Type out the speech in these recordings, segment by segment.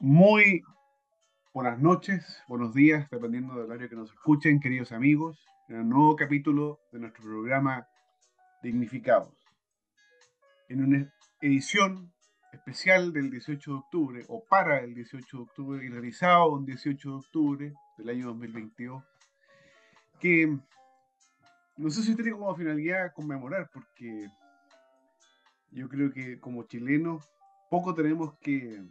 Muy buenas noches, buenos días, dependiendo del horario que nos escuchen, queridos amigos, en un nuevo capítulo de nuestro programa Dignificados. En una edición especial del 18 de octubre, o para el 18 de octubre, y realizado un 18 de octubre del año 2022, que no sé si tiene como finalidad conmemorar, porque yo creo que como chilenos poco tenemos que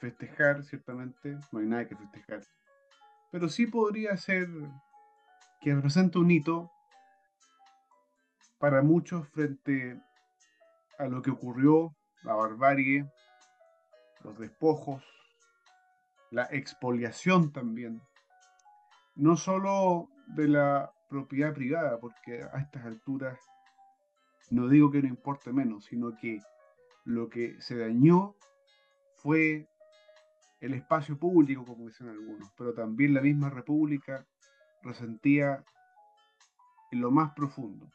festejar, ciertamente, no hay nada que festejar, pero sí podría ser que representa un hito para muchos frente a lo que ocurrió, la barbarie, los despojos, la expoliación también, no solo de la propiedad privada, porque a estas alturas no digo que no importe menos, sino que lo que se dañó fue el espacio público, como dicen algunos, pero también la misma república resentía en lo más profundo.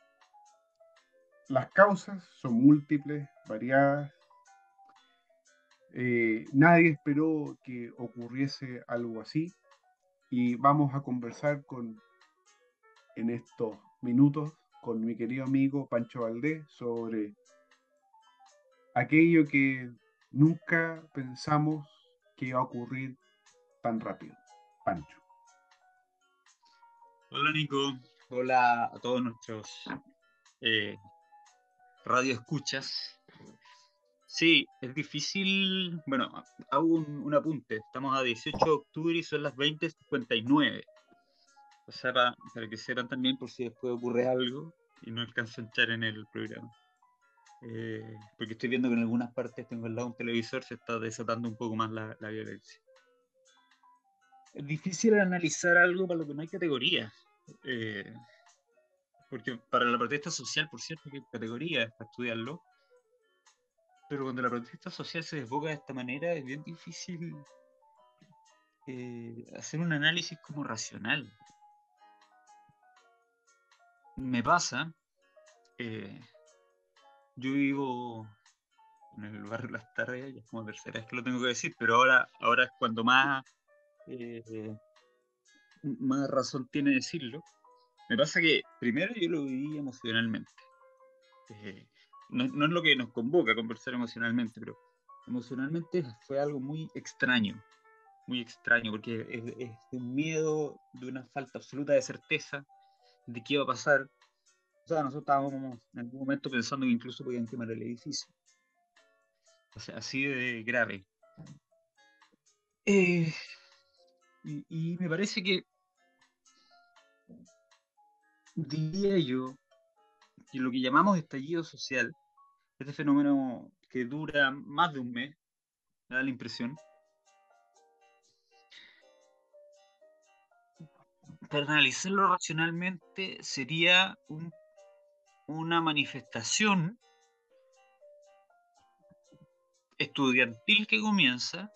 Las causas son múltiples, variadas. Eh, nadie esperó que ocurriese algo así y vamos a conversar con en estos minutos con mi querido amigo Pancho Valdés sobre aquello que nunca pensamos que iba a ocurrir tan rápido. Pancho. Hola Nico, hola a todos nuestros eh, radio escuchas. Sí, es difícil. Bueno, hago un, apunte. Estamos a 18 de octubre y son las 20.59. O sea, para, que sepan también por si después ocurre algo y no alcanzo a entrar en el programa. Eh, porque estoy viendo que en algunas partes tengo al lado un televisor, se está desatando un poco más la, violencia. Es difícil analizar algo para lo que no hay categoría. Eh, porque para la protesta social, por cierto, hay categorías para estudiarlo. Pero cuando la protesta social se desboca de esta manera, es bien difícil eh, hacer un análisis como racional. Me pasa yo vivo en el barrio Las Tarrias, ya es como tercera vez que lo tengo que decir, pero ahora, ahora es cuando más, eh, más razón tiene decirlo. Me pasa que primero yo lo viví emocionalmente. Eh, no, es lo que nos convoca a conversar emocionalmente, pero emocionalmente fue algo muy extraño, muy extraño, porque es, es un miedo, de una falta absoluta de certeza de qué iba a pasar, o sea, nosotros estábamos en algún momento pensando que incluso podían quemar el edificio. O sea, así de grave. Eh, y, me parece que diría yo que lo que llamamos estallido social, este fenómeno que dura más de un mes, me da la impresión, para analizarlo racionalmente sería un una manifestación estudiantil que comienza,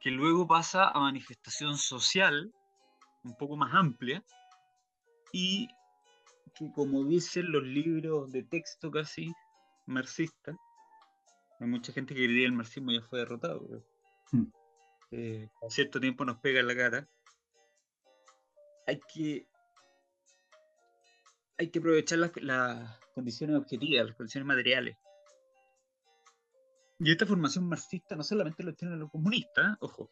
que luego pasa a manifestación social un poco más amplia y que como dicen los libros de texto casi marxistas, hay mucha gente que diría el marxismo ya fue derrotado, hmm. eh, a cierto tiempo nos pega en la cara, hay que hay que aprovechar las, condiciones objetivas, las condiciones materiales. Y esta formación marxista no solamente lo tienen los comunistas, ojo,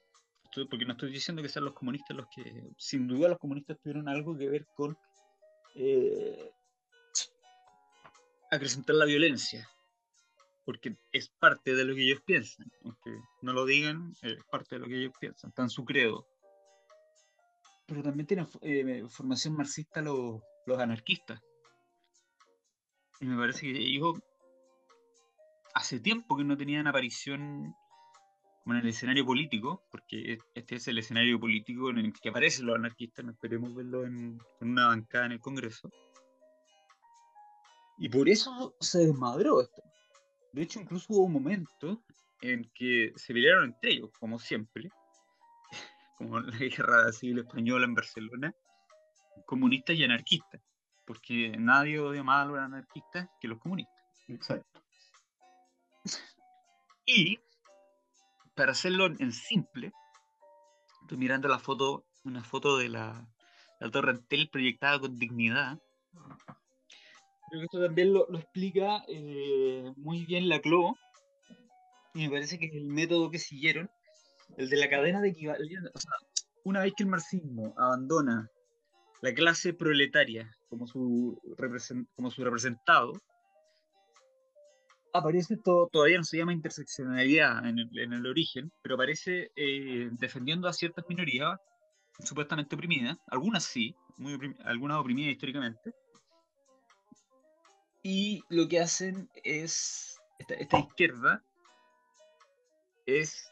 porque no estoy diciendo que sean los comunistas los que, sin duda los comunistas tuvieron algo que ver con eh, acrecentar la violencia, porque es parte de lo que ellos piensan, aunque no lo digan, es parte de lo que ellos piensan, en su credo. Pero también tienen eh, formación marxista los los anarquistas. Y me parece que ellos hace tiempo que no tenían aparición como en el escenario político, porque este es el escenario político en el que aparecen los anarquistas, no esperemos verlo en, una bancada en el Congreso. Y por eso se desmadró esto. De hecho, incluso hubo un momento en que se pelearon entre ellos, como siempre, como la guerra civil española en Barcelona, comunistas y anarquistas, porque nadie odia más a los anarquistas que los comunistas. Exacto. Y para hacerlo en simple, estoy mirando la foto, una foto de la, la Torre Entel proyectada con dignidad. Creo que esto también lo, lo explica eh, muy bien la CLO, y me parece que es el método que siguieron, el de la cadena de equivalencia. O sea, una vez que el marxismo abandona la clase proletaria como su, como su representado, aparece todo, todavía no se llama interseccionalidad en el, en el origen, pero aparece eh, defendiendo a ciertas minorías supuestamente oprimidas, algunas sí, muy algunas oprimidas históricamente, y lo que hacen es, esta, esta izquierda es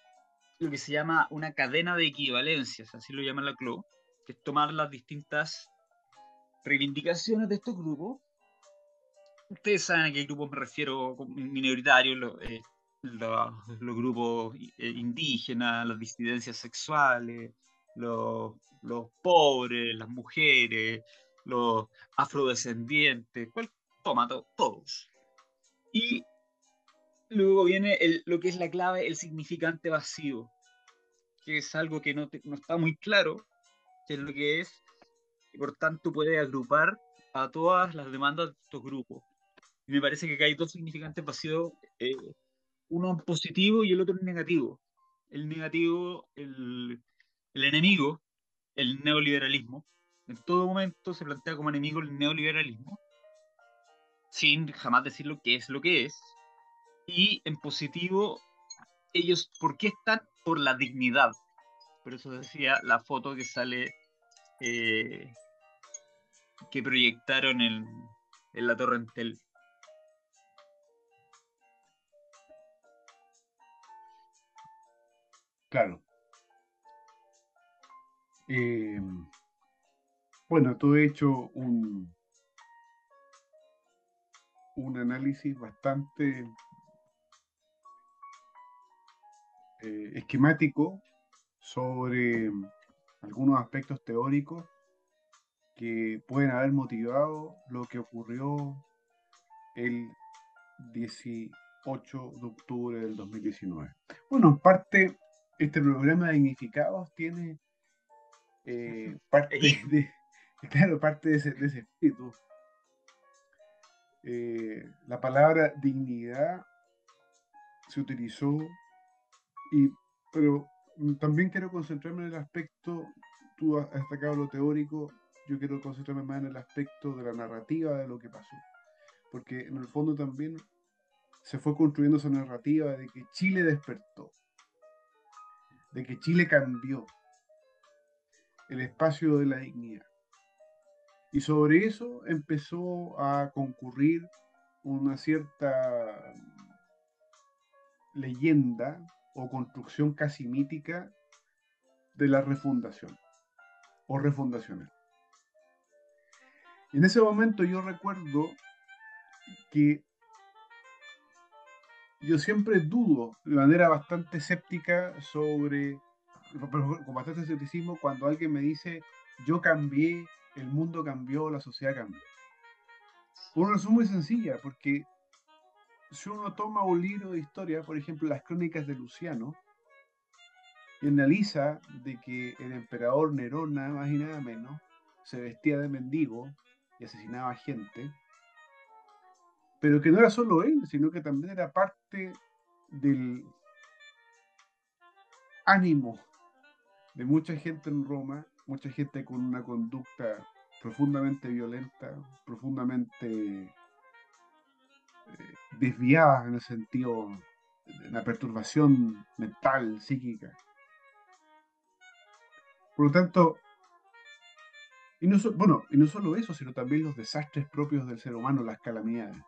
lo que se llama una cadena de equivalencias, así lo llama la CLO, que es tomar las distintas reivindicaciones de estos grupos. Ustedes saben a qué grupos me refiero, minoritarios, los, eh, los, grupos eh, indígenas, las disidencias sexuales, los, los, pobres, las mujeres, los afrodescendientes, cual, toma, todos. Y luego viene lo que es la clave, el significante vacío, que es algo que no, no está muy claro qué es lo que es, y por tanto puede agrupar a todas las demandas de estos grupos. Y me parece que hay dos significantes vacíos, eh, uno positivo y el otro negativo. El negativo, el, el enemigo, el neoliberalismo. En todo momento se plantea como enemigo el neoliberalismo, sin jamás decir lo que es lo que es. Y en positivo, ellos, ¿por qué están? Por la dignidad. Por eso decía la foto que sale eh, que proyectaron en, la Torre Entel. Claro. Eh, bueno, tú he hecho un, un análisis bastante eh, esquemático sobre algunos aspectos teóricos que pueden haber motivado lo que ocurrió el 18 de octubre del 2019. Bueno, en parte, este programa de dignificados tiene eh, parte, de, claro, parte de ese, espíritu. Eh, la palabra dignidad se utilizó, y, pero también quiero concentrarme en el aspecto, tú has destacado lo teórico, yo quiero concentrarme más en el aspecto de la narrativa de lo que pasó. Porque en el fondo también se fue construyendo esa narrativa de que Chile despertó, de que Chile cambió el espacio de la dignidad. Y sobre eso empezó a concurrir una cierta leyenda o construcción casi mítica de la refundación o refundacional. En ese momento yo recuerdo que yo siempre dudo de manera bastante escéptica sobre, con bastante escepticismo, cuando alguien me dice, yo cambié, el mundo cambió, la sociedad cambió. Por una razón muy sencilla, porque si uno toma un libro de historia, por ejemplo, las crónicas de Luciano, y analiza de que el emperador Nerón, nada más y nada menos, se vestía de mendigo y asesinaba gente, pero que no era solo él, sino que también era parte del ánimo de mucha gente en Roma, mucha gente con una conducta profundamente violenta, profundamente eh, desviada en el sentido de una perturbación mental, psíquica. Por lo tanto, y no, bueno, y no solo eso, sino también los desastres propios del ser humano, las calamidades.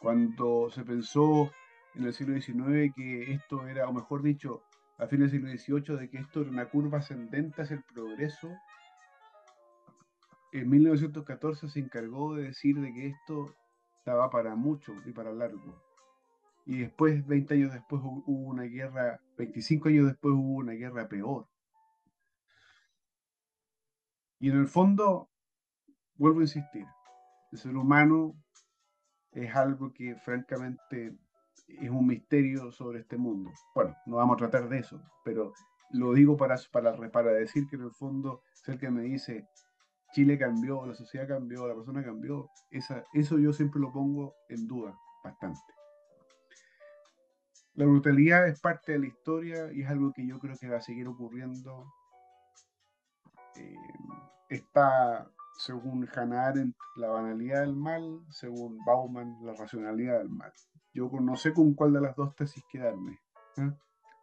Cuando se pensó en el siglo XIX que esto era, o mejor dicho, a fines del siglo XVIII, de que esto era una curva ascendente hacia el progreso, en 1914 se encargó de decir de que esto estaba para mucho y para largo. Y después, 20 años después, hubo una guerra, 25 años después hubo una guerra peor. Y en el fondo, vuelvo a insistir, el ser humano es algo que francamente es un misterio sobre este mundo. Bueno, no vamos a tratar de eso, pero lo digo para, para, para decir que en el fondo, ser que me dice, Chile cambió, la sociedad cambió, la persona cambió, esa, eso yo siempre lo pongo en duda bastante. La brutalidad es parte de la historia y es algo que yo creo que va a seguir ocurriendo. Eh, está, según Hannah Arendt, la banalidad del mal, según Bauman, la racionalidad del mal. Yo no sé con cuál de las dos tesis quedarme, ¿eh?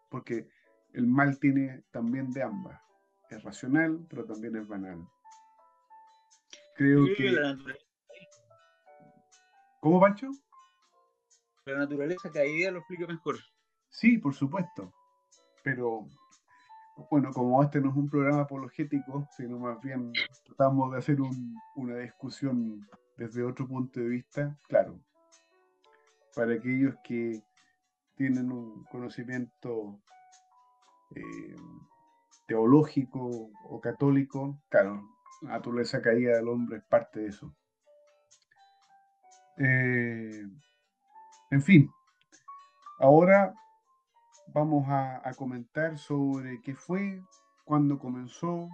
porque el mal tiene también de ambas. Es racional, pero también es banal. Creo que... ¿Cómo, Pancho? La naturaleza caída lo explica mejor. Sí, por supuesto. Pero, bueno, como este no es un programa apologético, sino más bien tratamos de hacer una discusión desde otro punto de vista, claro, para aquellos que tienen un conocimiento eh, teológico o católico, claro, la naturaleza caída del hombre es parte de eso. Eh, en fin, ahora vamos a, comentar sobre qué fue, cuándo comenzó,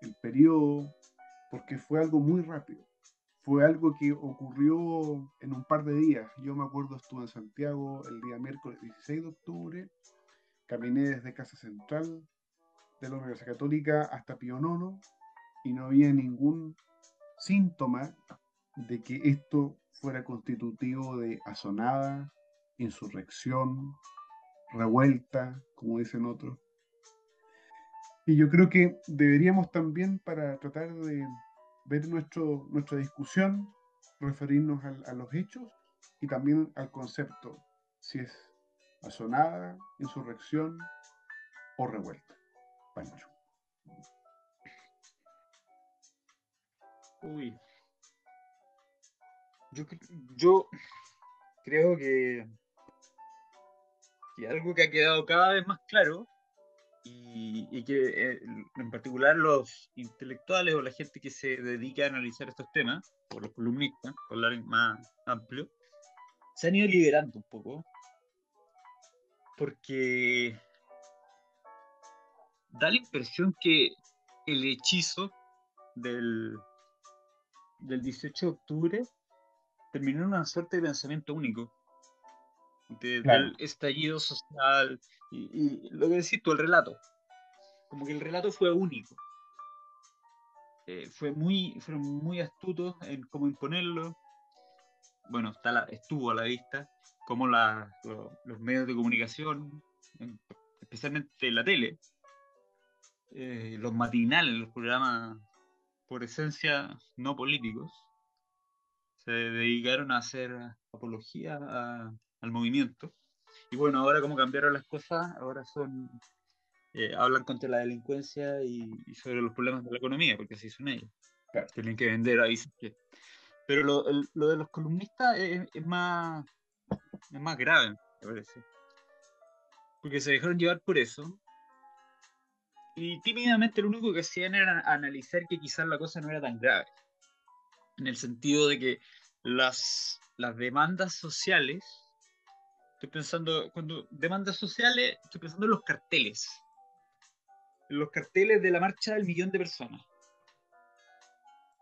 el periodo, porque fue algo muy rápido. Fue algo que ocurrió en un par de días. Yo me acuerdo, estuve en Santiago el día miércoles 16 de octubre, caminé desde Casa Central de la Universidad Católica hasta Pío Nono y no había ningún síntoma de que esto fuera constitutivo de asonada, insurrección, revuelta, como dicen otros. Y yo creo que deberíamos también, para tratar de ver nuestro, nuestra discusión, referirnos a, los hechos y también al concepto, si es asonada, insurrección o revuelta. Pancho. Uy. Yo, creo que, que algo que ha quedado cada vez más claro y, que eh, en particular los intelectuales o la gente que se dedica a analizar estos temas, o los columnistas, por hablar más amplio, se han ido liberando un poco. Porque da la impresión que el hechizo del, del 18 de octubre terminó en una suerte de pensamiento único. Del estallido social y, lo que decís tú, el relato. Como que el relato fue único. Eh, fue muy, fueron muy astutos en cómo imponerlo. Bueno, está estuvo a la vista cómo la, los medios de comunicación, especialmente la tele, eh, los matinales, los programas por esencia no políticos, se dedicaron a hacer apología al movimiento. Y bueno, ahora como cambiaron las cosas, ahora son eh, hablan contra la delincuencia y, sobre los problemas de la economía, porque así son ellos. Tienen que vender ahí. Pero lo, lo, de los columnistas es, es, más, es más grave, me parece. Porque se dejaron llevar por eso y tímidamente lo único que hacían era analizar que quizás la cosa no era tan grave. En el sentido de que las, las demandas sociales, estoy pensando, cuando demandas sociales, estoy pensando en los carteles. En los carteles de la marcha del millón de personas.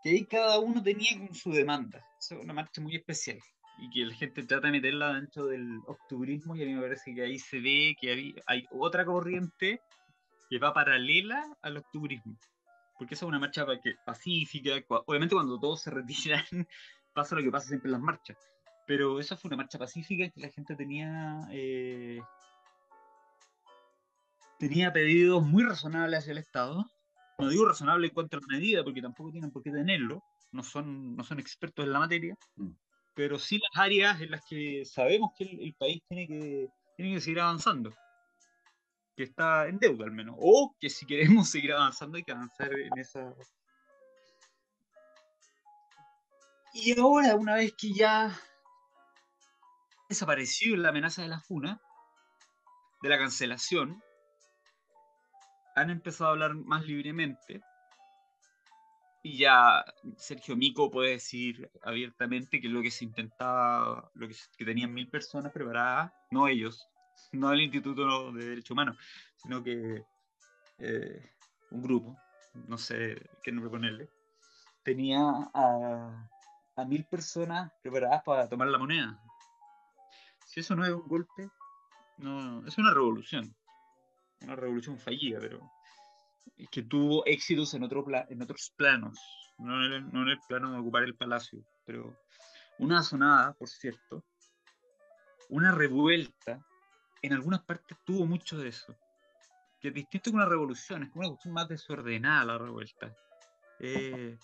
Que ahí cada uno tenía con su demanda. Es una marcha muy especial. Y que la gente trata de meterla dentro del octubrismo y a mí me parece que ahí se ve que hay otra corriente que va paralela al octubrismo. Porque esa es una marcha pacífica. Obviamente cuando todos se retiran pasa lo que pasa siempre en las marchas. Pero esa fue una marcha pacífica que la gente tenía eh, tenía pedidos muy razonables hacia el Estado. No digo razonable en cuanto a la medida, porque tampoco tienen por qué tenerlo. No son, no son expertos en la materia. Mm. Pero sí las áreas en las que sabemos que el, el país tiene que, tiene que seguir avanzando que está en deuda al menos, o que si queremos seguir avanzando hay que avanzar en esa... Y ahora, una vez que ya desapareció la amenaza de la FUNA, de la cancelación, han empezado a hablar más libremente. Y ya Sergio Mico puede decir abiertamente que lo que se intentaba, lo que, que tenían mil personas preparadas, no ellos, no el Instituto de Derechos Humanos, sino que eh, un grupo, no sé qué nombre ponerle, tenía a, a mil personas preparadas para tomar la moneda. Si eso no es un golpe, no, es una revolución. Una revolución fallida, pero que tuvo éxitos en, otro en otros planos, no en el plano de ocupar el palacio, pero una sonada, por cierto, una revuelta, en algunas partes tuvo mucho de eso. Que es distinto que una revolución, es como una cuestión más desordenada la revuelta. Eh,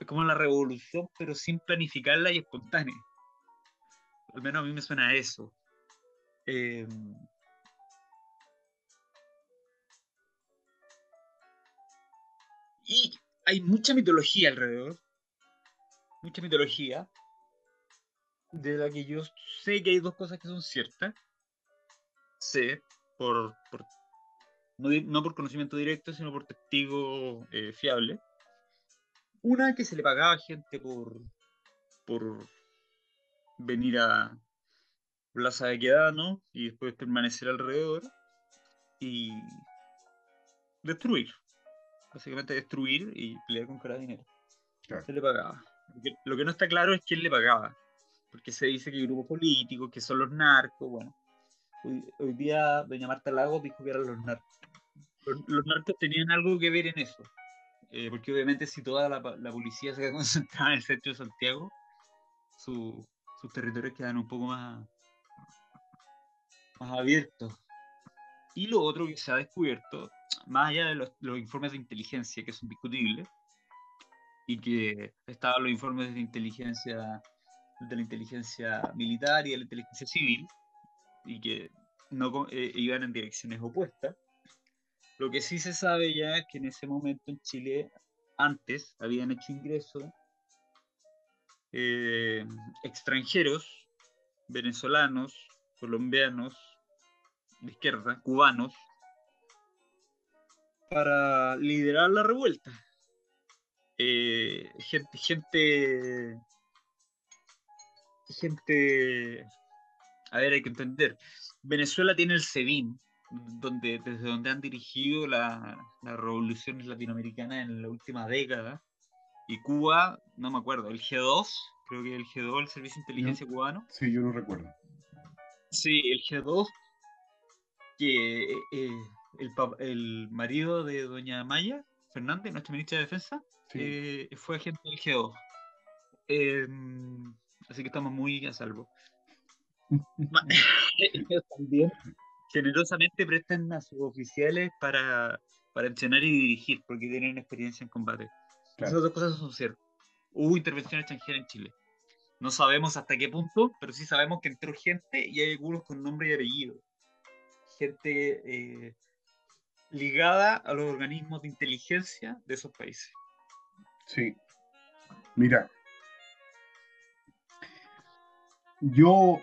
es como la revolución, pero sin planificarla y espontánea. Al menos a mí me suena a eso. Eh, y hay mucha mitología alrededor. Mucha mitología. De la que yo sé que hay dos cosas que son ciertas. Sé, por, no, por conocimiento directo, sino por testigo eh, fiable una que se le pagaba a gente por, por venir a Plaza de Quedano y después permanecer alrededor y destruir. Básicamente destruir y pelear con carabinero. dinero. Se le pagaba. Lo que, no está claro es quién le pagaba. Porque se dice que hay grupos políticos, que son los narcos. Bueno, hoy, día doña Marta Lago dijo que eran los narcos. los narcos tenían algo que ver en eso. Eh, porque obviamente si toda la, policía se concentrada en el centro de Santiago, sus territorios quedan un poco más, más abiertos. Y lo otro que se ha descubierto, más allá de los, informes de inteligencia que son discutibles, y que estaban los informes de inteligencia de la inteligencia militar y de la inteligencia civil, y que no eh, iban en direcciones opuestas, lo que sí se sabe ya es que en ese momento en Chile, antes, habían hecho ingreso eh, extranjeros, venezolanos, colombianos, de izquierda, cubanos, para liderar la revuelta. Eh, gente, gente, gente, a ver, hay que entender, Venezuela tiene el SEBIN, donde, desde donde han dirigido las revoluciones latinoamericanas en la última década. Y Cuba, no me acuerdo, el G2, creo que el G2, el Servicio de Inteligencia Cubano. Sí, yo no recuerdo. Sí, el G2, que eh, el, el, marido de doña Maya, Fernández, nuestra ministra de Defensa, eh, fue agente del G2. Em, así que estamos muy a salvo. también generosamente prestan a sus oficiales para, para entrenar y dirigir, porque tienen experiencia en combate. Esas dos cosas son ciertas. Hubo intervención extranjera en Chile. No sabemos hasta qué punto, pero sí sabemos que entró gente y hay algunos con nombre y apellido. Gente eh, ligada a los organismos de inteligencia de esos países. Sí. Mira, yo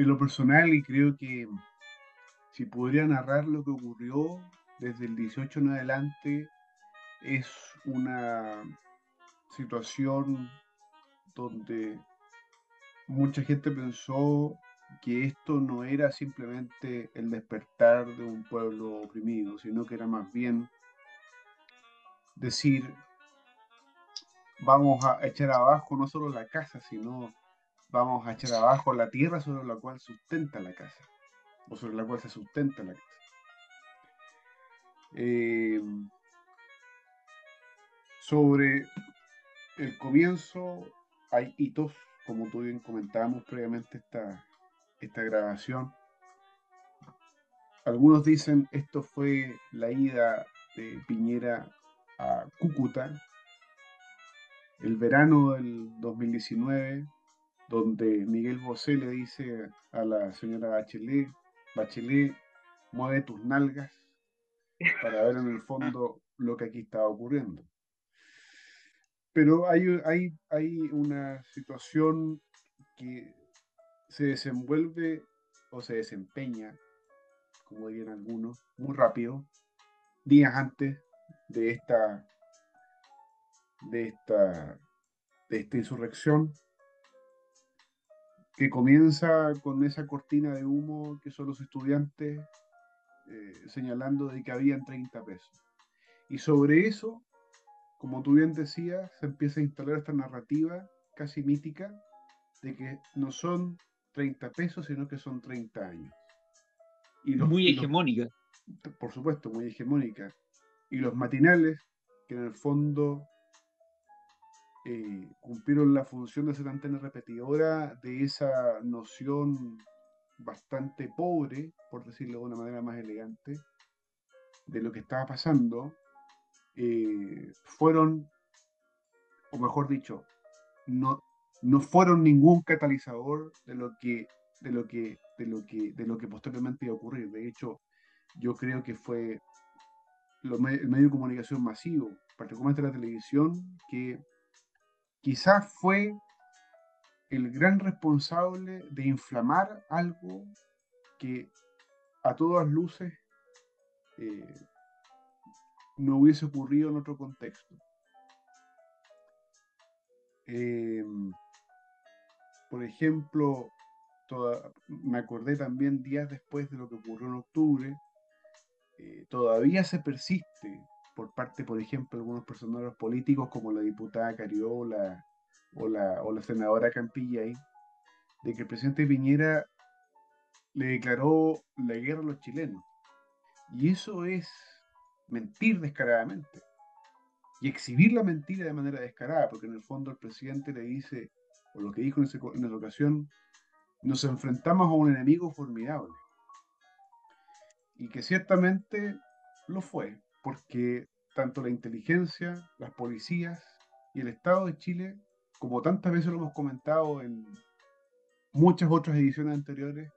en lo personal y creo que si podría narrar lo que ocurrió desde el 18 en adelante, es una situación donde mucha gente pensó que esto no era simplemente el despertar de un pueblo oprimido, sino que era más bien decir, vamos a echar abajo no solo la casa, sino vamos a echar abajo la tierra sobre la cual sustenta la casa o sobre la cual se sustenta la casa. Eh, sobre el comienzo hay hitos, como tú bien comentábamos previamente esta, esta grabación. Algunos dicen esto fue la ida de Piñera a Cúcuta, el verano del 2019, donde Miguel Bosé le dice a la señora Bachelet, Bachelet, mueve tus nalgas para ver en el fondo lo que aquí está ocurriendo. Pero hay, hay, hay una situación que se desenvuelve o se desempeña, como dirían algunos, muy rápido, días antes de esta de esta, de esta insurrección que comienza con esa cortina de humo que son los estudiantes eh, señalando de que habían 30 pesos. Y sobre eso, como tú bien decías, se empieza a instalar esta narrativa casi mítica de que no son 30 pesos, sino que son 30 años. Y muy hegemónica. por supuesto, muy hegemónica. Y los matinales, que en el fondo eh, cumplieron la función de ser antena repetidora de esa noción bastante pobre, por decirlo de una manera más elegante, de lo que estaba pasando, eh, fueron, o mejor dicho, no, no fueron ningún catalizador de lo que de lo que de lo que de lo que posteriormente iba a ocurrir. De hecho, yo creo que fue el medio de comunicación masivo, particularmente la televisión, que quizás fue el gran responsable de inflamar algo que a todas luces eh, no hubiese ocurrido en otro contexto. Em, por ejemplo, me acordé también días después de lo que ocurrió en octubre, eh, todavía se persiste por parte, por ejemplo, de algunos personajes políticos como la diputada Cariola o la, o la senadora Campillay, de que el presidente Piñera le declaró la guerra a los chilenos. Y eso es mentir descaradamente. Y exhibir la mentira de manera descarada, porque en el fondo el presidente le dice, o lo que dijo en, esa ocasión, nos enfrentamos a un enemigo formidable. Y que ciertamente lo fue, porque tanto la inteligencia, las policías y el Estado de Chile, como tantas veces lo hemos comentado en muchas otras ediciones anteriores,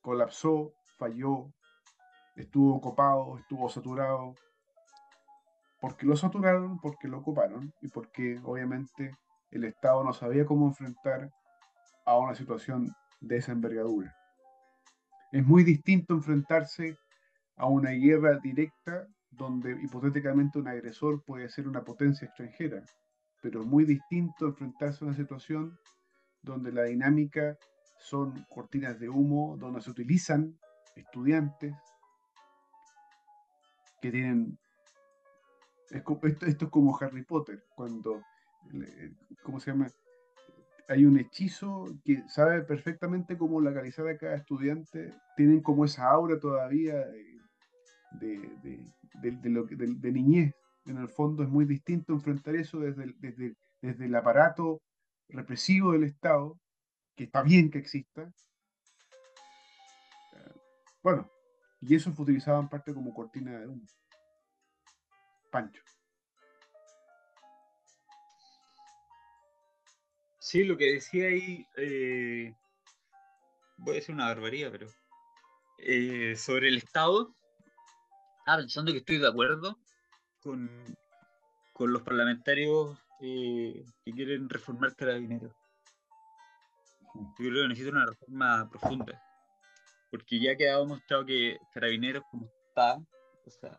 colapsó, falló, estuvo copado, estuvo saturado, porque lo saturaron, porque lo ocuparon y porque obviamente el Estado no sabía cómo enfrentar a una situación de esa envergadura. Es muy distinto enfrentarse a una guerra directa donde hipotéticamente un agresor puede ser una potencia extranjera, pero muy distinto enfrentarse a una situación donde la dinámica son cortinas de humo, donde se utilizan estudiantes que tienen... esto, es como Harry Potter, cuando, ¿cómo se llama? Hay un hechizo que sabe perfectamente cómo localizar a cada estudiante, tienen como esa aura todavía de, de, niñez. En el fondo es muy distinto enfrentar eso desde desde, desde el aparato represivo del Estado, que está bien que exista. Bueno, y eso fue utilizado en parte como cortina de humo. Pancho. Sí, lo que decía ahí, eh, voy a decir una barbaridad, pero eh, sobre el Estado, estaba pensando que estoy de acuerdo con, con los parlamentarios eh, que quieren reformar Carabineros. Yo creo que necesita una reforma profunda. Porque ya quedado mostrado que Carabineros, como está, o sea,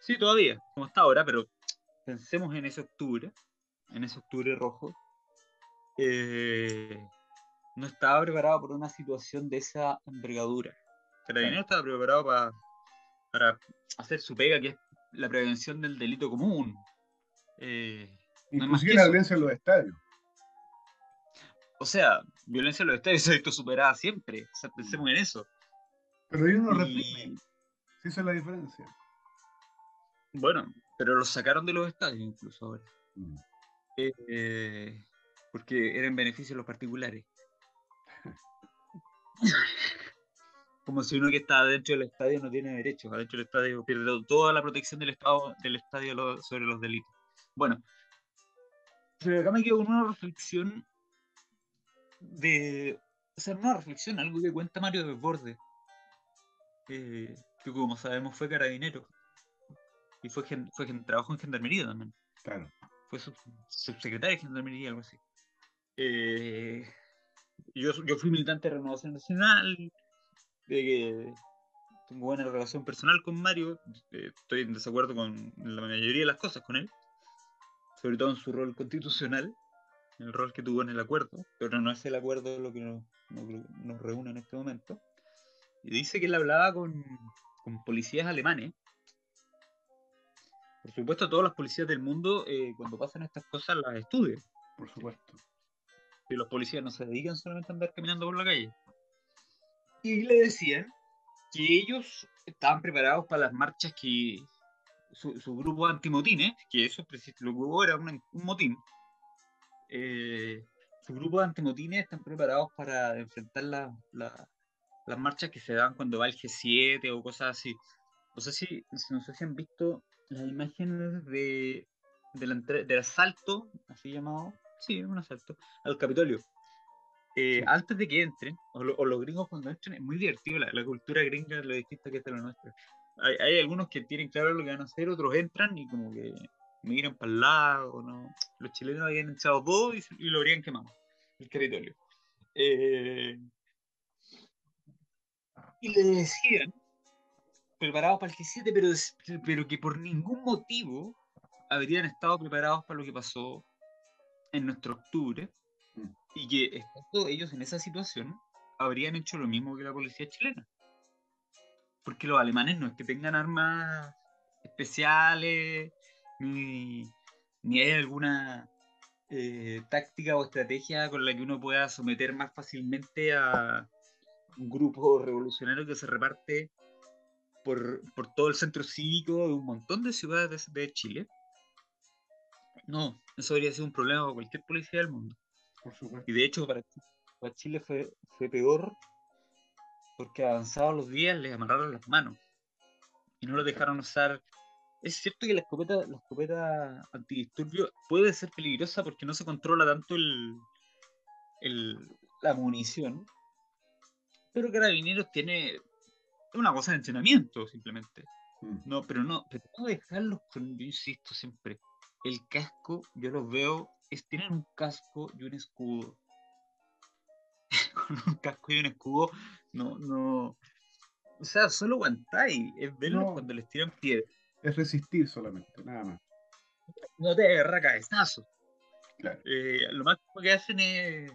sí, todavía, como está ahora, pero pensemos en ese octubre, en ese octubre rojo, eh, no estaba preparado por una situación de esa envergadura. Carabineros estaba preparado para, para hacer su pega, que es la prevención del delito común. Eh, Inclusive la violencia en los estadios. O sea, violencia en los estadios se ha visto superada siempre. O sea, pensemos en eso. Pero ellos no reprimen. Sí, esa es la diferencia. Bueno, pero los sacaron de los estadios incluso ahora. Mm. Eh, porque era en beneficio de los particulares. Como si uno que está dentro del estadio no tiene derechos. Adentro del estadio pierde toda la protección del, estado, del estadio sobre los delitos. Bueno, pero acá me quedo con una reflexión de. O sea, una reflexión, algo que cuenta Mario Desbordes, eh, que como sabemos fue carabinero y fue, fue trabajó en gendarmería también. Claro. Fue subsecretario de gendarmería, algo así. Eh, yo, yo fui militante de Renovación Nacional, que tengo buena relación personal con Mario, eh, estoy en desacuerdo con la mayoría de las cosas con él, sobre todo en su rol constitucional, el rol que tuvo en el acuerdo, pero no es el acuerdo lo que nos, nos, reúne en este momento. Y dice que él hablaba con, con, policías alemanes. Por supuesto, todas las policías del mundo, eh, cuando pasan estas cosas, las estudian. Por supuesto. Y los policías no se dedican solamente a andar caminando por la calle. Y le decían que ellos estaban preparados para las marchas que su, su grupo antimotines, que eso lo que hubo era un motín, eh, su grupo de antimotines están preparados para enfrentar las marchas que se dan cuando va el G7 o cosas así. No sé si, no sé si han visto las imágenes de, del asalto, así llamado, sí, un asalto, al Capitolio. Eh, antes de que entren, o, los gringos cuando entren, es muy divertido, la, cultura gringa lo distinta que es de la nuestra. Hay, hay, algunos que tienen claro lo que van a hacer, otros entran y como que miran para el lado, ¿no? Los chilenos habían echado todo y, lo habrían quemado, el territorio. Eh, y le decían, preparados para el G7, pero, pero que por ningún motivo habrían estado preparados para lo que pasó en nuestro octubre. Y que estando ellos en esa situación habrían hecho lo mismo que la policía chilena. Porque los alemanes no es que tengan armas especiales ni, hay alguna eh, táctica o estrategia con la que uno pueda someter más fácilmente a un grupo revolucionario que se reparte por, todo el centro cívico de un montón de ciudades de, Chile. No, eso debería ser un problema para cualquier policía del mundo. Y de hecho, para, Chile fue, fue peor porque avanzados los días les amarraron las manos y no lo dejaron usar es cierto que la escopeta, la escopeta antidisturbio puede ser peligrosa porque no se controla tanto el, la munición. Pero Carabineros tiene una cosa de entrenamiento, simplemente. Mm. No, pero no, pero no dejarlos con, yo insisto siempre, el casco, yo los veo, es tienen un casco y un escudo. con un casco y un escudo, no, no. O sea, solo aguantáis, es verlo cuando les tiran piedras es resistir solamente, nada más. No te agarra cabezazo. Claro. Eh, lo más que hacen es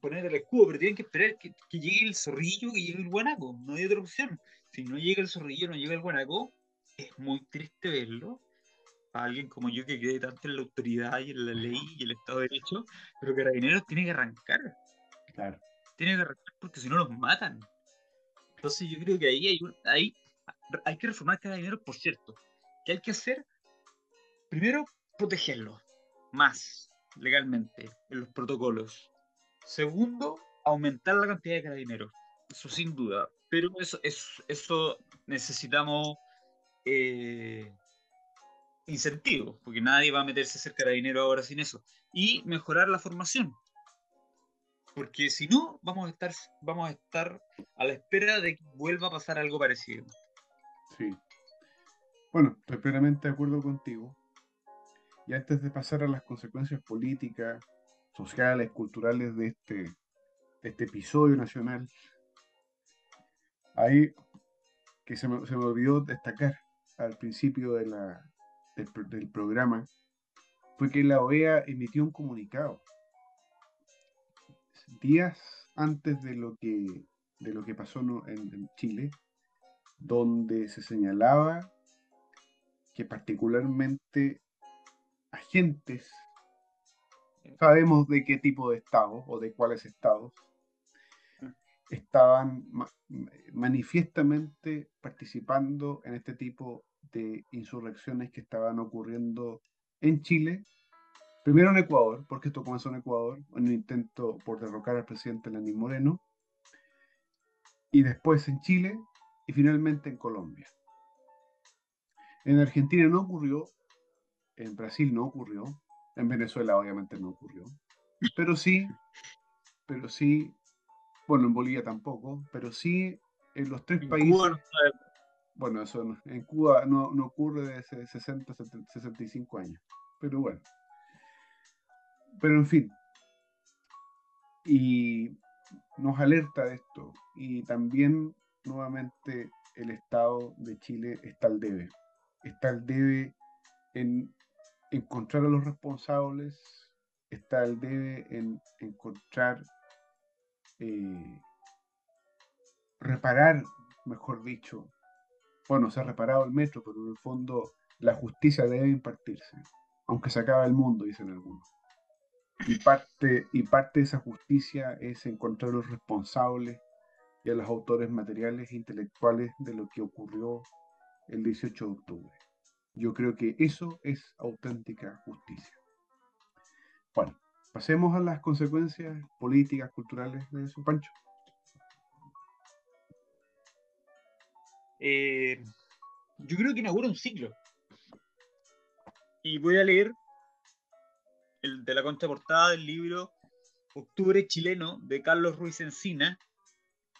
poner el escudo, pero tienen que esperar que, llegue el zorrillo, que llegue el guanaco. No hay otra opción. Si no llega el zorrillo, no llega el guanaco, es muy triste verlo. A alguien como yo que cree tanto en la autoridad y en la ley y el Estado de Derecho, pero Carabineros tiene que arrancar. Claro. Tiene que arrancar porque si no los matan. Entonces yo creo que ahí hay, un, hay hay que reformar dinero, por cierto. ¿Qué hay que hacer? Primero, protegerlo más legalmente en los protocolos. Segundo, aumentar la cantidad de carabineros. Eso sin duda. Pero eso, eso, eso necesitamos eh, incentivos, porque nadie va a meterse a ser carabinero ahora sin eso. Y mejorar la formación. Porque si no, vamos a estar, vamos a estar a la espera de que vuelva a pasar algo parecido. Sí. Bueno, estoy plenamente de acuerdo contigo. Y antes de pasar a las consecuencias políticas, sociales, culturales de este, este episodio nacional, ahí que se me, se me olvidó destacar al principio de la, del, programa, fue que la OEA emitió un comunicado días antes de lo que, de lo que pasó en Chile, donde se señalaba que particularmente agentes, sabemos de qué tipo de estados o de cuáles estados, estaban manifiestamente participando en este tipo de insurrecciones que estaban ocurriendo en Chile, primero en Ecuador, porque esto comenzó en Ecuador, en un intento por derrocar al presidente Lenín Moreno, y después en Chile, y finalmente en Colombia. En Argentina no ocurrió, en Brasil no ocurrió, en Venezuela obviamente no ocurrió, pero sí, pero sí, bueno, en Bolivia tampoco, pero sí en los tres países... bueno, eso en Cuba no, no ocurre desde 60, 65 años, pero bueno. Pero en fin, y nos alerta de esto y también nuevamente el Estado de Chile está al debe. Está al debe en, encontrar a los responsables, está el debe en encontrar, eh, reparar, mejor dicho, bueno, se ha reparado el metro, pero en el fondo la justicia debe impartirse, aunque se acaba el mundo, dicen algunos. Y parte, y parte de esa justicia es encontrar a los responsables y a los autores materiales e intelectuales de lo que ocurrió el 18 de octubre. Yo creo que eso es auténtica justicia. Bueno, pasemos a las consecuencias políticas, culturales de eso, Pancho. Eh, yo creo que inaugura un ciclo. Y voy a leer el de la contraportada del libro Octubre chileno de Carlos Ruiz Encina,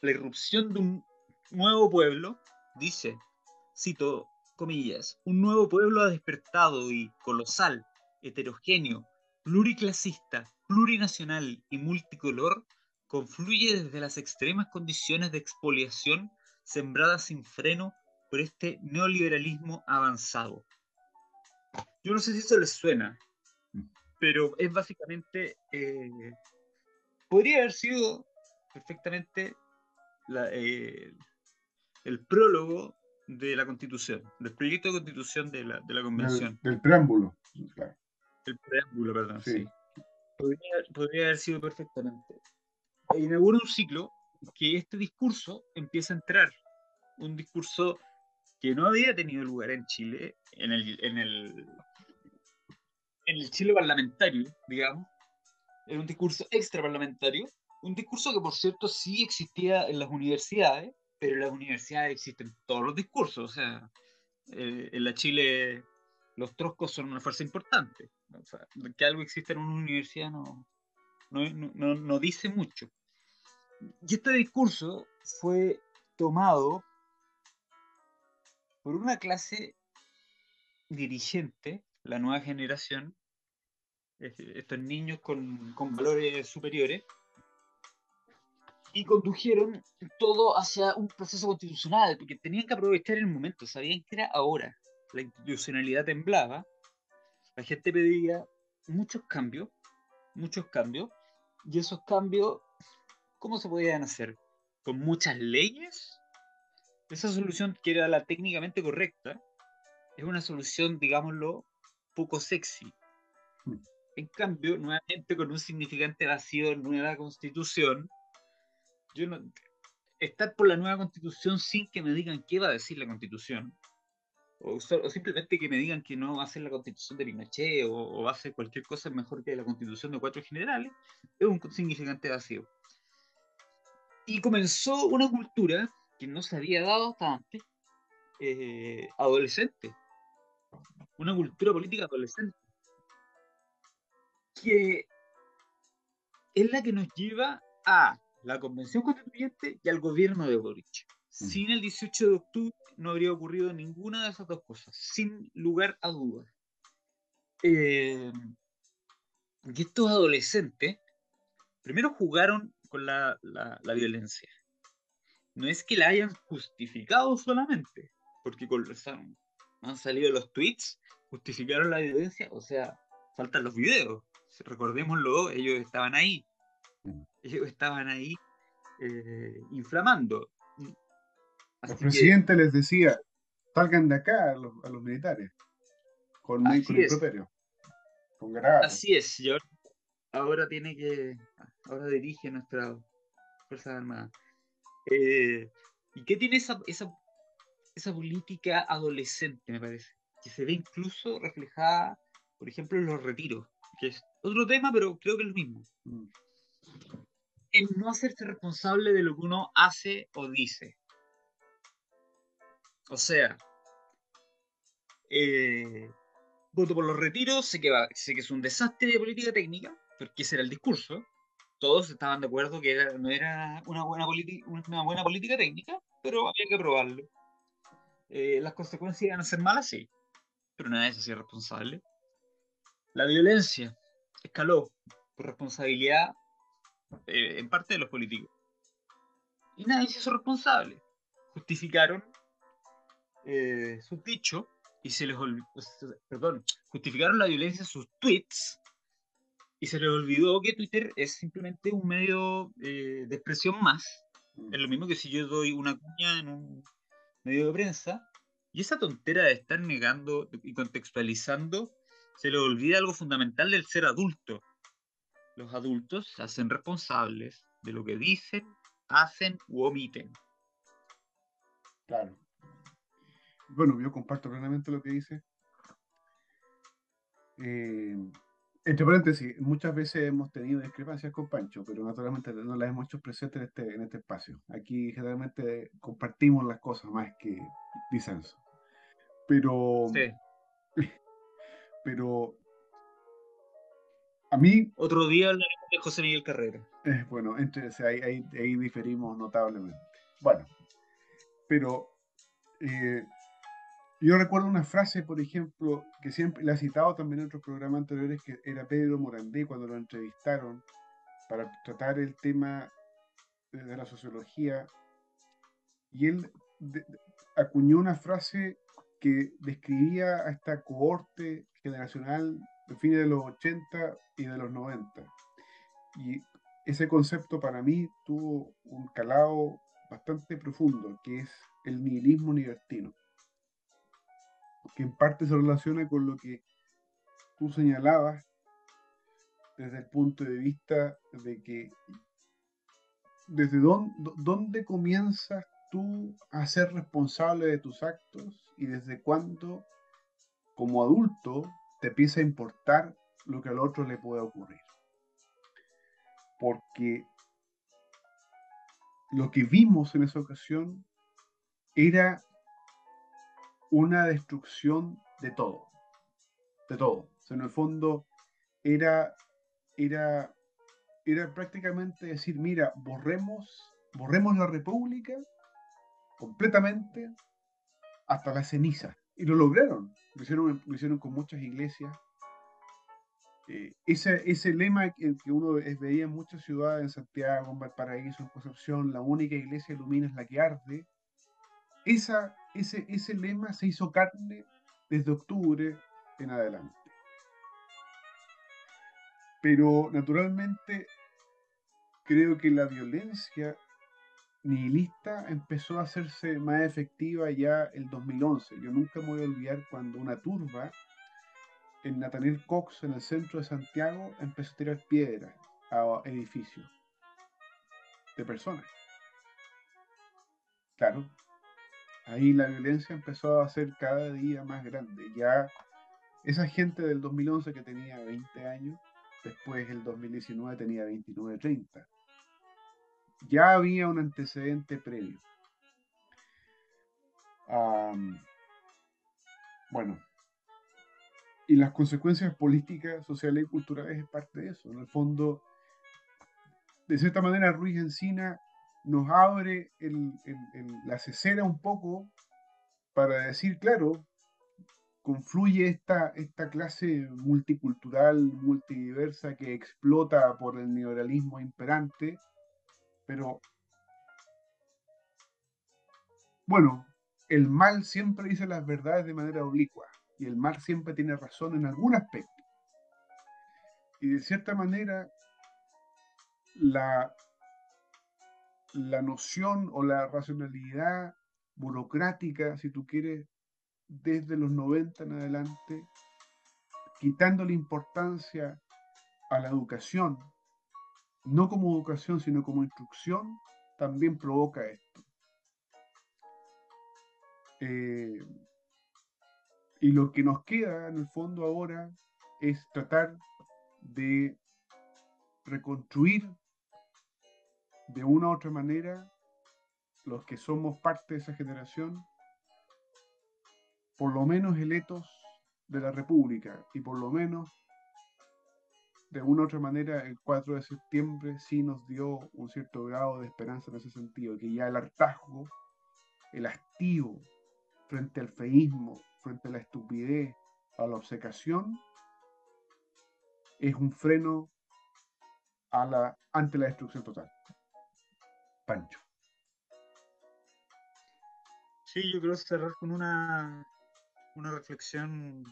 La irrupción de un nuevo pueblo, dice, cito comillas, un nuevo pueblo ha despertado y colosal, heterogéneo, pluriclasista, plurinacional y multicolor, confluye desde las extremas condiciones de expoliación sembradas sin freno por este neoliberalismo avanzado. Yo no sé si eso les suena, pero es básicamente, eh, podría haber sido perfectamente eh, el prólogo de la Constitución, del proyecto de Constitución de la, de la Convención. Del, preámbulo, El preámbulo, perdón, sí. Podría, haber sido perfectamente. Inaugura un ciclo que este discurso empieza a entrar. Un discurso que no había tenido lugar en Chile, en el, en el, en el Chile parlamentario, digamos. Era un discurso extra parlamentario. Un discurso que, por cierto, sí existía en las universidades, pero en las universidades existen todos los discursos. O sea, eh, en la Chile los troscos son una fuerza importante. que algo existe en una universidad no, no, no, dice mucho. Y este discurso fue tomado por una clase dirigente, la nueva generación, estos niños con, valores superiores, y condujeron todo hacia un proceso constitucional, porque tenían que aprovechar el momento, sabían que era ahora. La institucionalidad temblaba, la gente pedía muchos cambios, muchos cambios, y esos cambios, ¿cómo se podían hacer? ¿Con muchas leyes? Esa solución, que era la técnicamente correcta, es una solución, digámoslo, poco sexy. Hmm. En cambio, nuevamente con un significante vacío, nueva constitución, yo no, estar por la nueva constitución sin que me digan qué va a decir la constitución, o, simplemente que me digan que no va a ser la constitución de Pinochet o, va a ser cualquier cosa mejor que la constitución de cuatro generales, es un significante vacío. Y comenzó una cultura que no se había dado hasta antes, eh, adolescente, una cultura política adolescente, que es la que nos lleva a la Convención Constituyente y al gobierno de Boric. Mm. Sin el 18 de octubre no habría ocurrido ninguna de esas dos cosas, sin lugar a dudas. Eh, y estos adolescentes, primero jugaron con la, violencia. No es que la hayan justificado solamente, porque con han salido los tweets, justificaron la violencia, o sea, faltan los videos. Recordémoslo, ellos estaban ahí. Mm. Ellos estaban ahí eh, inflamando. el presidente les decía, salgan de acá a los, militares, con, con improperio, con Así es, ahora tiene que, ahora dirige nuestra Fuerza Armada. Eh, ¿Y qué tiene esa, esa, esa política adolescente, me parece? Que se ve incluso reflejada, por ejemplo, en los retiros, que es otro tema, pero creo que es lo mismo. Mm. En no hacerse responsable de lo que uno hace o dice. O sea, eh, voto por los retiros, sé que, sé que es un desastre de política técnica, porque ese era el discurso. Todos estaban de acuerdo que no era una buena, una buena política técnica, pero había que probarlo. Eh, las consecuencias iban a ser malas, sí, pero nadie se hacía responsable. La violencia escaló por responsabilidad eh, en parte de los políticos. Y nadie se hizo responsable. Justificaron eh, sus dichos y se les olvidó, perdón, justificaron la violencia en sus tweets y se les olvidó que Twitter es simplemente un medio eh, de expresión más. Mm. Es lo mismo que si yo doy una cuña en un medio de prensa y esa tontera de estar negando y contextualizando se le olvida algo fundamental del ser adulto. Los adultos se hacen responsables de lo que dicen, hacen u omiten. Claro. Bueno, yo comparto plenamente lo que dice. Eh, entre paréntesis, muchas veces hemos tenido discrepancias con Pancho, pero naturalmente no las hemos hecho presentes en este, en este espacio. Aquí generalmente compartimos las cosas más que disenso. Pero. Sí. Pero. A mí. Otro día hablaremos de José Miguel Carrera. Eh, bueno, ahí, ahí, ahí diferimos notablemente. Bueno, pero eh, yo recuerdo una frase, por ejemplo, que siempre la he citado también en otros programas anteriores, que era Pedro Morandé cuando lo entrevistaron para tratar el tema de la sociología. Y él acuñó una frase que describía a esta cohorte generacional de fines de los 80 y de los 90. Y ese concepto para mí tuvo un calado bastante profundo, que es el nihilismo libertino, que en parte se relaciona con lo que tú señalabas desde el punto de vista de que desde dónde, dónde comienzas tú a ser responsable de tus actos y desde cuándo como adulto te empieza a importar lo que al otro le puede ocurrir. Porque lo que vimos en esa ocasión era una destrucción de todo. De todo. en el fondo era, era, era prácticamente decir, mira, borremos, borremos la república completamente hasta la ceniza. Y lo lograron. Lo hicieron, lo hicieron con muchas iglesias, eh, ese, ese lema que, uno veía en muchas ciudades, en Santiago, en Valparaíso, en Concepción, la única iglesia ilumina es la que arde, esa, ese, ese lema se hizo carne desde octubre en adelante. Pero naturalmente creo que la violencia nihilista empezó a hacerse más efectiva ya el 2011. Yo nunca me voy a olvidar cuando una turba en Nathaniel Cox, en el centro de Santiago, empezó a tirar piedras a edificios de personas. Claro, ahí la violencia empezó a ser cada día más grande. Ya esa gente del 2011 que tenía 20 años, después el 2019 tenía 29, 30. Ya había un antecedente previo. bueno, y las consecuencias políticas, sociales y culturales es parte de eso. En el fondo, de cierta manera, Ruiz Encina nos abre la cesera un poco para decir, claro, confluye esta, esta clase multicultural, multidiversa que explota por el neoliberalismo imperante, pero bueno, el mal siempre dice las verdades de manera oblicua y el mal siempre tiene razón en algún aspecto. Y de cierta manera, la, la noción o la racionalidad burocrática, si tú quieres, desde los 90 en adelante, quitando la importancia a la educación, no como educación, sino como instrucción, también provoca esto. Eh, y lo que nos queda en el fondo ahora es tratar de reconstruir de una u otra manera los que somos parte de esa generación, por lo menos eletos de la República y por lo menos de una u otra manera el 4 de septiembre sí nos dio un cierto grado de esperanza en ese sentido, que ya el hartazgo, el hastío frente al feísmo, frente a la estupidez, a la obsecación, es un freno a la, ante la destrucción total. Pancho. Sí, yo quiero cerrar con una, una reflexión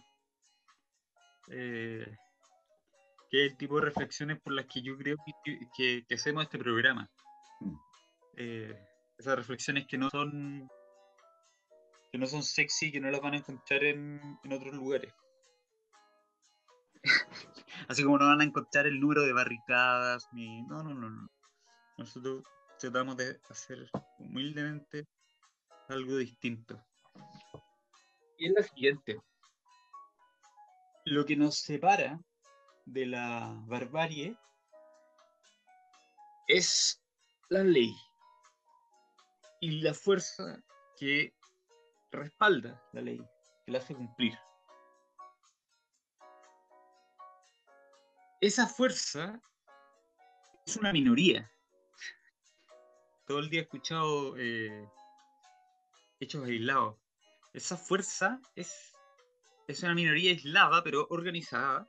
eh, que es el tipo de reflexiones por las que yo creo que, que, hacemos este programa. Mm. Eh, esas reflexiones que no son que no son sexy, que no las van a encontrar en, en otros lugares. Así como no van a encontrar el número de barricadas, ni. No, no, no, no. Nosotros tratamos de hacer humildemente algo distinto. Y es la siguiente. Lo que nos separa de la barbarie es la ley y la fuerza que respalda la ley, que la hace cumplir. Esa fuerza es una minoría. Todo el día he escuchado eh, hechos aislados. Esa fuerza es, es una minoría aislada, pero organizada,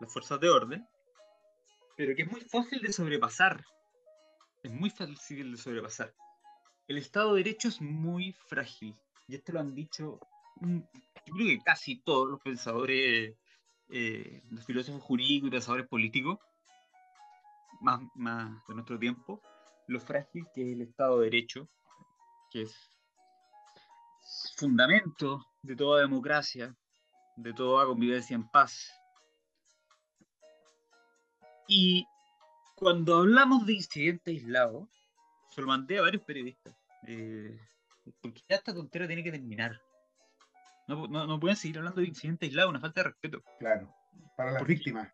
las fuerzas de orden, pero que es muy fácil de sobrepasar. Es muy fácil de sobrepasar. El Estado de Derecho es muy frágil. Y esto lo han dicho, mm, yo creo que casi todos los pensadores, eh, los filósofos jurídicos y pensadores políticos, más, más de nuestro tiempo, lo frágil que es el Estado de Derecho, que es fundamento de toda democracia, de toda convivencia en paz. Y cuando hablamos de incidente aislado, se lo mandé a varios periodistas, eh, porque ya esta tontera tiene que terminar. No, no, pueden seguir hablando de incidente aislado, una falta de respeto. Claro, para las víctimas.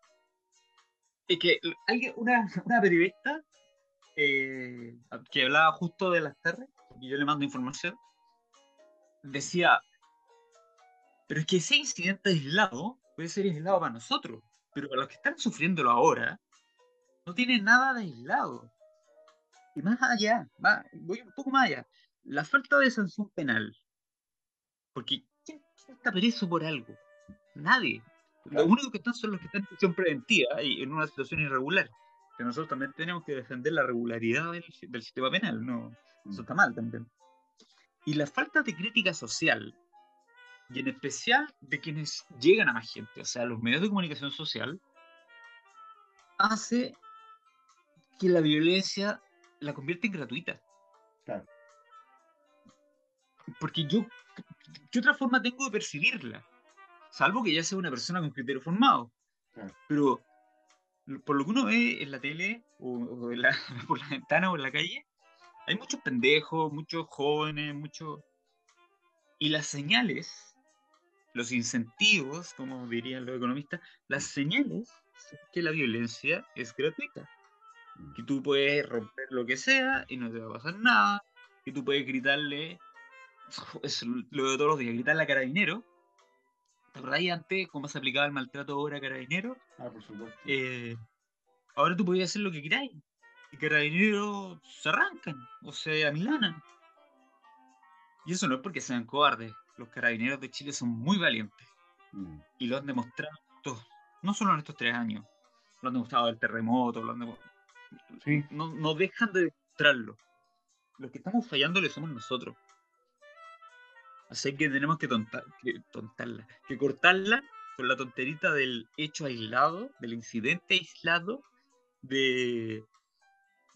Es que alguien, una, una periodista eh, que hablaba justo de las terras, y yo le mando información, decía, pero es que ese incidente aislado puede ser aislado para nosotros, pero para los que están sufriéndolo ahora, no tiene nada de aislado. Y más allá, voy un poco más allá, la falta de sanción penal. Porque ¿quién, está preso por algo? Nadie. Los únicos que están son los que están en prisión preventiva y en una situación irregular. Que nosotros también tenemos que defender la regularidad del, del sistema penal, ¿no? Eso mm. está mal también. Y la falta de crítica social, y en especial de quienes llegan a más gente, o sea, los medios de comunicación social, hace que la violencia la convierte en gratuita. Claro. Porque yo, ¿qué otra forma tengo de percibirla? Salvo que ya sea una persona con criterio formado. Pero por lo que uno ve en la tele o, por la ventana o en la calle, hay muchos pendejos, muchos jóvenes, muchos... Y las señales, los incentivos, como dirían los economistas, las señales que la violencia es gratuita. Que tú puedes romper lo que sea y no te va a pasar nada. Que tú puedes gritarle, es lo de todos los días, gritarle a carabinero. ¿Te acordás antes cómo se aplicaba el maltrato ahora a carabinero? Ah, por supuesto. Eh, ahora tú podías hacer lo que queráis y carabineros se arrancan o se amilanan. Y eso no es porque sean cobardes. Los carabineros de Chile son muy valientes. Mm. Y lo han demostrado todos. No solo en estos tres años. Lo han demostrado el terremoto. Lo han sí. no, no, dejan de demostrarlo. Los que estamos fallándole somos nosotros. Así que tenemos que, que tontarla. Que cortarla con la tonterita del hecho aislado, del incidente aislado, de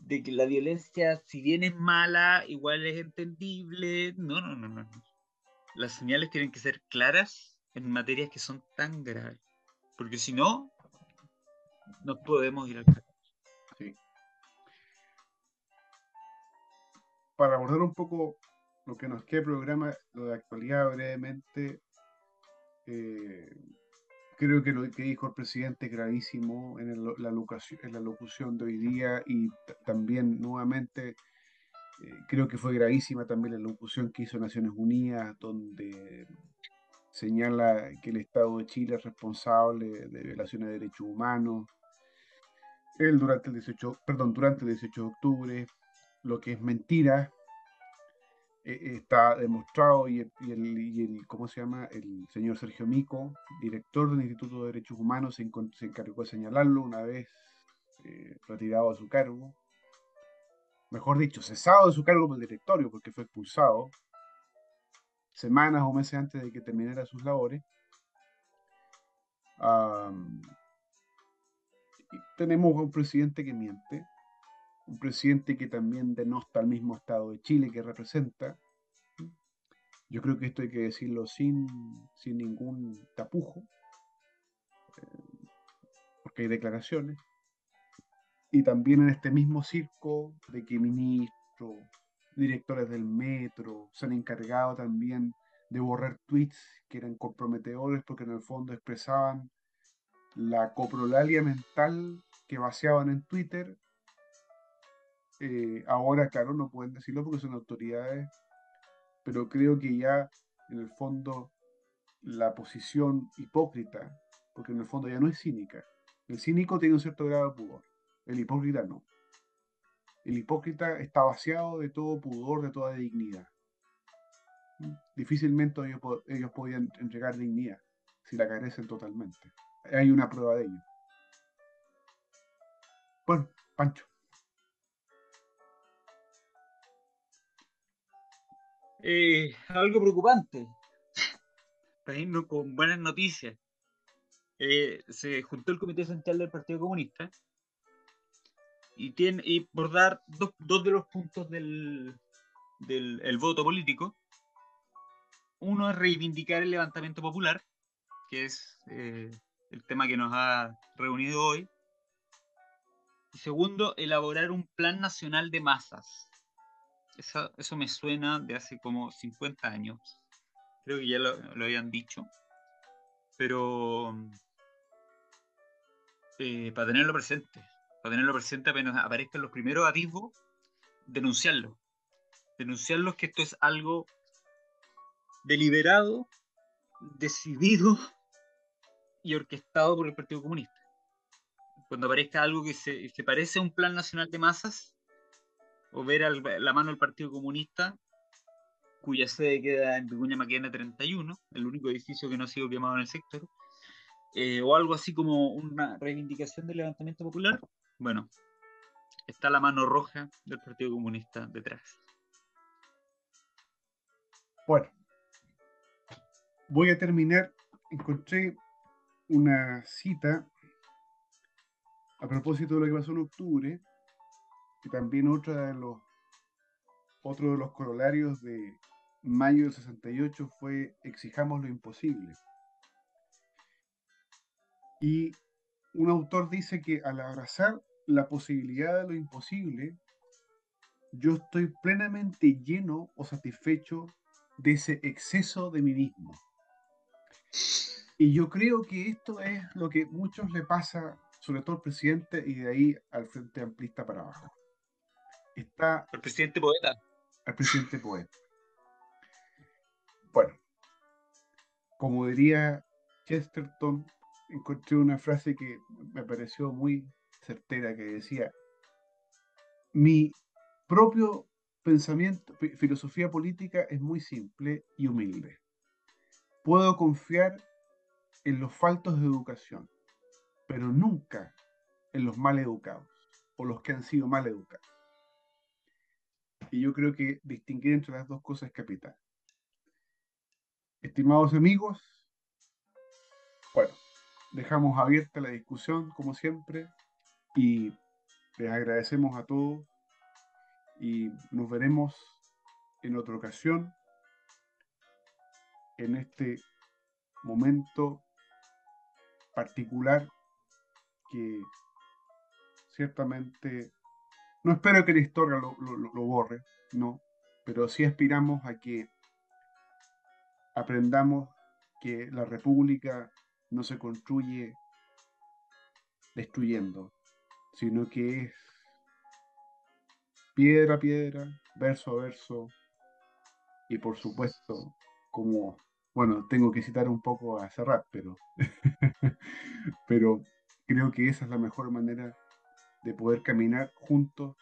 que la violencia, si bien es mala, igual es entendible. No, no, no, no. Las señales tienen que ser claras en materias que son tan graves. Porque si no, no podemos ir al Sí. Para abordar un poco lo que nos queda el programa, lo de actualidad brevemente, eh, Creo que lo que dijo el presidente es gravísimo en, la, locución, en la locución de hoy día y también nuevamente eh, creo que fue gravísima también la locución que hizo Naciones Unidas, donde señala que el Estado de Chile es responsable de violaciones de derechos humanos. Él durante el 18, perdón, durante el 18 de octubre, lo que es mentira, está demostrado y el, ¿cómo se llama? El señor Sergio Mico, director del Instituto de Derechos Humanos, se, encargó de señalarlo una vez eh, retirado de su cargo. Mejor dicho, cesado de su cargo por el directorio porque fue expulsado. semanas o meses antes de que terminara sus labores. tenemos a un presidente que miente, un presidente que también denosta al mismo Estado de Chile que representa. Yo creo que esto hay que decirlo sin, sin ningún tapujo, eh, porque hay declaraciones. Y también en este mismo circo de que ministros, directores del metro se han encargado también de borrar tweets que eran comprometedores porque en el fondo expresaban la coprolalia mental que vaciaban en Twitter eh, ahora, claro, no pueden decirlo porque son autoridades, pero creo que ya en el fondo la posición hipócrita, porque en el fondo ya no es cínica. El cínico tiene un cierto grado de pudor, el hipócrita no. El hipócrita está vaciado de todo pudor, de toda dignidad. Difícilmente ellos, ellos podían entregar dignidad si la carecen totalmente. Hay una prueba de ello. Bueno, Pancho. Eh, algo preocupante. Irnos con buenas noticias. Eh, se juntó el Comité Central del Partido Comunista y, tiene, y por dar dos, de los puntos del, del el voto político. Uno es reivindicar el levantamiento popular, que es eh, el tema que nos ha reunido hoy. Y segundo, elaborar un plan nacional de masas eso, me suena de hace como 50 años. Creo que ya lo, habían dicho. Pero eh, para tenerlo presente, para tenerlo presente apenas aparezcan los primeros atisbos, denunciarlo. Denunciarlos que esto es algo deliberado, decidido y orquestado por el Partido Comunista. Cuando aparezca algo que se, se parece a un plan nacional de masas, o ver la mano del Partido Comunista, cuya sede queda en Vicuña Maquena 31, el único edificio que no ha sido quemado en el sector, eh, o algo así como una reivindicación del levantamiento popular, bueno, está la mano roja del Partido Comunista detrás. Bueno, voy a terminar. Encontré una cita a propósito de lo que pasó en octubre, y también otra de los, otro de los corolarios de mayo del 68 fue exijamos lo imposible. Y un autor dice que al abrazar la posibilidad de lo imposible, yo estoy plenamente lleno o satisfecho de ese exceso de mí mismo. Y yo creo que esto es lo que muchos le pasa, sobre todo al presidente y de ahí al Frente Amplista para abajo está... El presidente poeta. El presidente poeta. Bueno, como diría Chesterton, encontré una frase que me pareció muy certera que decía, mi propio pensamiento, filosofía política es muy simple y humilde. Puedo confiar en los faltos de educación, pero nunca en los mal educados o los que han sido mal educados. Y yo creo que distinguir entre las dos cosas es capital. Estimados amigos, bueno, dejamos abierta la discusión como siempre y les agradecemos a todos y nos veremos en otra ocasión en este momento particular que ciertamente no espero que la historia lo, borre, no, pero sí aspiramos a que aprendamos que la república no se construye destruyendo, sino que es piedra a piedra, verso a verso, y por supuesto, como, bueno, tengo que citar un poco a Serrat, pero, pero creo que esa es la mejor manera de poder caminar juntos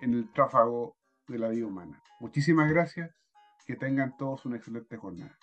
en el tráfago de la vida humana. Muchísimas gracias, que tengan todos una excelente jornada.